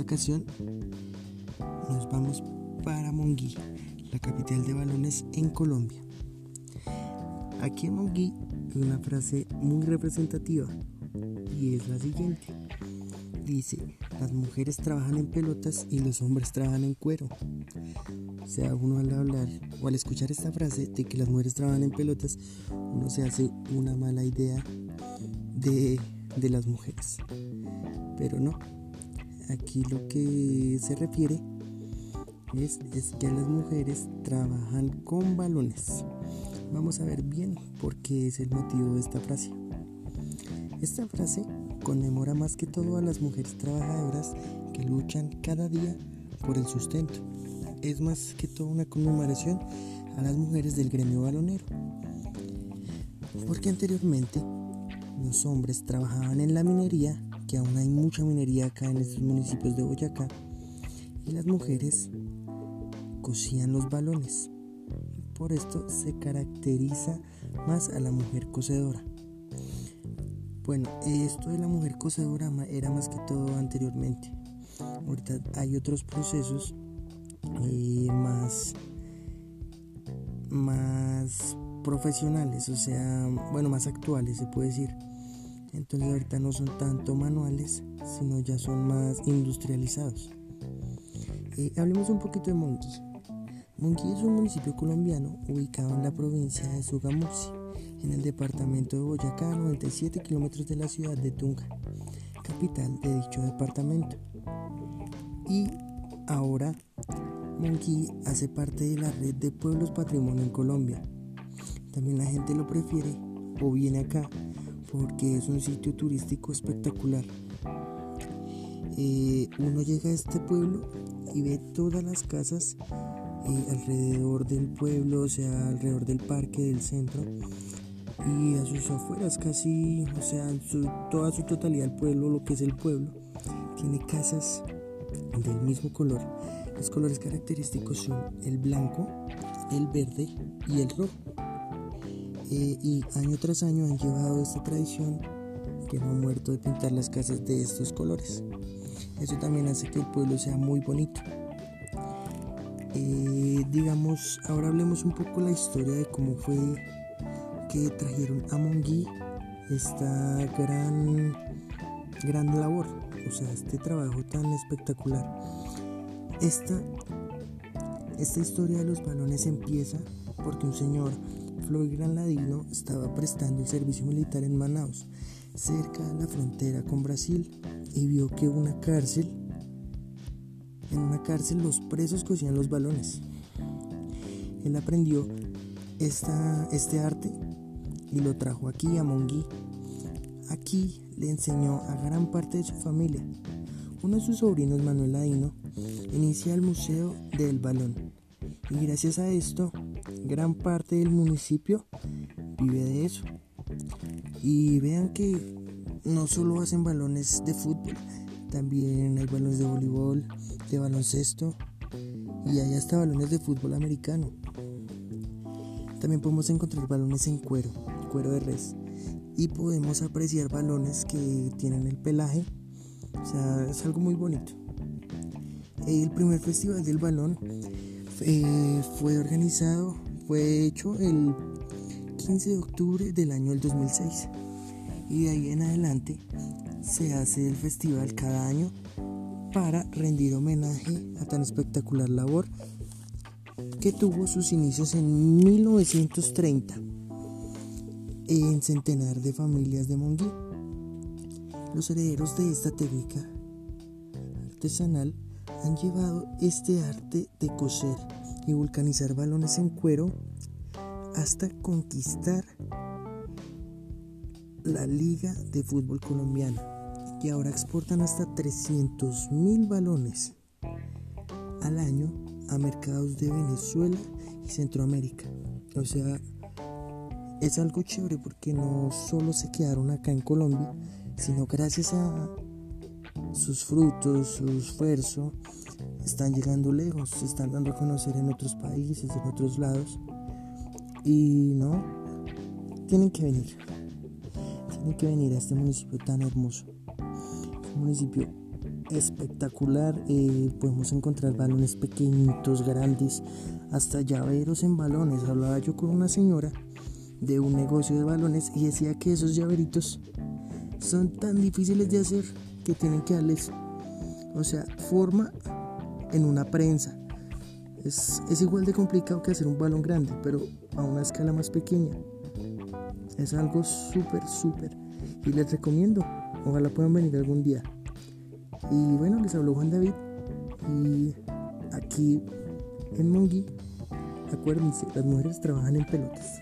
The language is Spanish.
esta ocasión nos vamos para Monguí, la capital de balones en Colombia. Aquí en Monguí hay una frase muy representativa y es la siguiente. Dice, las mujeres trabajan en pelotas y los hombres trabajan en cuero. O sea, uno al hablar o al escuchar esta frase de que las mujeres trabajan en pelotas, uno se hace una mala idea de, de las mujeres. Pero no, aquí lo que se refiere es, es, que las mujeres trabajan con balones. Vamos a ver bien por qué es el motivo de esta frase. Esta frase conmemora más que todo a las mujeres trabajadoras que luchan cada día por el sustento. Es más que todo una conmemoración a las mujeres del gremio balonero. Porque anteriormente los hombres trabajaban en la minería que aún hay mucha minería acá en estos municipios de Boyacá, y las mujeres cosían los balones. Por esto se caracteriza más a la mujer cocedora. Bueno, esto de la mujer cocedora era más que todo anteriormente. Ahorita hay otros procesos eh, más, más profesionales, o sea, bueno, más actuales se puede decir entonces ahorita no son tanto manuales, sino ya son más industrializados. Eh, hablemos un poquito de Monqui. Monqui es un municipio colombiano ubicado en la provincia de Sogamuxi, en el departamento de Boyacá, a 97 kilómetros de la ciudad de Tunja, capital de dicho departamento. Y ahora Monqui hace parte de la red de pueblos patrimonio en Colombia. También la gente lo prefiere o viene acá porque es un sitio turístico espectacular. Eh, uno llega a este pueblo y ve todas las casas eh, alrededor del pueblo, o sea, alrededor del parque del centro y a sus afueras casi, o sea, toda su totalidad el pueblo, lo que es el pueblo, tiene casas del mismo color. Los colores característicos son el blanco, el verde y el rojo. Eh, y año tras año han llevado esta tradición que no ha muerto de pintar las casas de estos colores. Eso también hace que el pueblo sea muy bonito. Eh, digamos, ahora hablemos un poco la historia de cómo fue que trajeron a Monguí esta gran, gran labor, o sea, este trabajo tan espectacular. Esta, esta historia de los balones empieza porque un señor Floyd Granadino estaba prestando el servicio militar en Manaus, cerca de la frontera con Brasil, y vio que una cárcel, en una cárcel los presos cosían los balones. Él aprendió esta, este arte y lo trajo aquí a Monguí. Aquí le enseñó a gran parte de su familia. Uno de sus sobrinos, Manuel Ladino, inicia el Museo del Balón. Y gracias a esto, gran parte del municipio vive de eso. Y vean que no solo hacen balones de fútbol, también hay balones de voleibol, de baloncesto y hay hasta balones de fútbol americano. También podemos encontrar balones en cuero, cuero de res. Y podemos apreciar balones que tienen el pelaje. O sea, es algo muy bonito. El primer festival del balón eh, fue organizado fue hecho el 15 de octubre del año del 2006 y de ahí en adelante se hace el festival cada año para rendir homenaje a tan espectacular labor que tuvo sus inicios en 1930 en centenar de familias de Monguí. Los herederos de esta técnica artesanal han llevado este arte de coser y vulcanizar balones en cuero hasta conquistar la Liga de Fútbol Colombiana y ahora exportan hasta 300 mil balones al año a mercados de Venezuela y Centroamérica. O sea, es algo chévere porque no solo se quedaron acá en Colombia, sino gracias a sus frutos, su esfuerzo, están llegando lejos, se están dando a conocer en otros países, en otros lados. Y no, tienen que venir. Tienen que venir a este municipio tan hermoso. Un municipio espectacular. Eh, podemos encontrar balones pequeñitos, grandes, hasta llaveros en balones. Hablaba yo con una señora de un negocio de balones y decía que esos llaveritos son tan difíciles de hacer que tienen que darles, o sea, forma en una prensa. Es, es igual de complicado que hacer un balón grande, pero a una escala más pequeña. Es algo súper, súper. Y les recomiendo. Ojalá puedan venir algún día. Y bueno, les habló Juan David. Y aquí en Mongi, acuérdense, las mujeres trabajan en pelotas.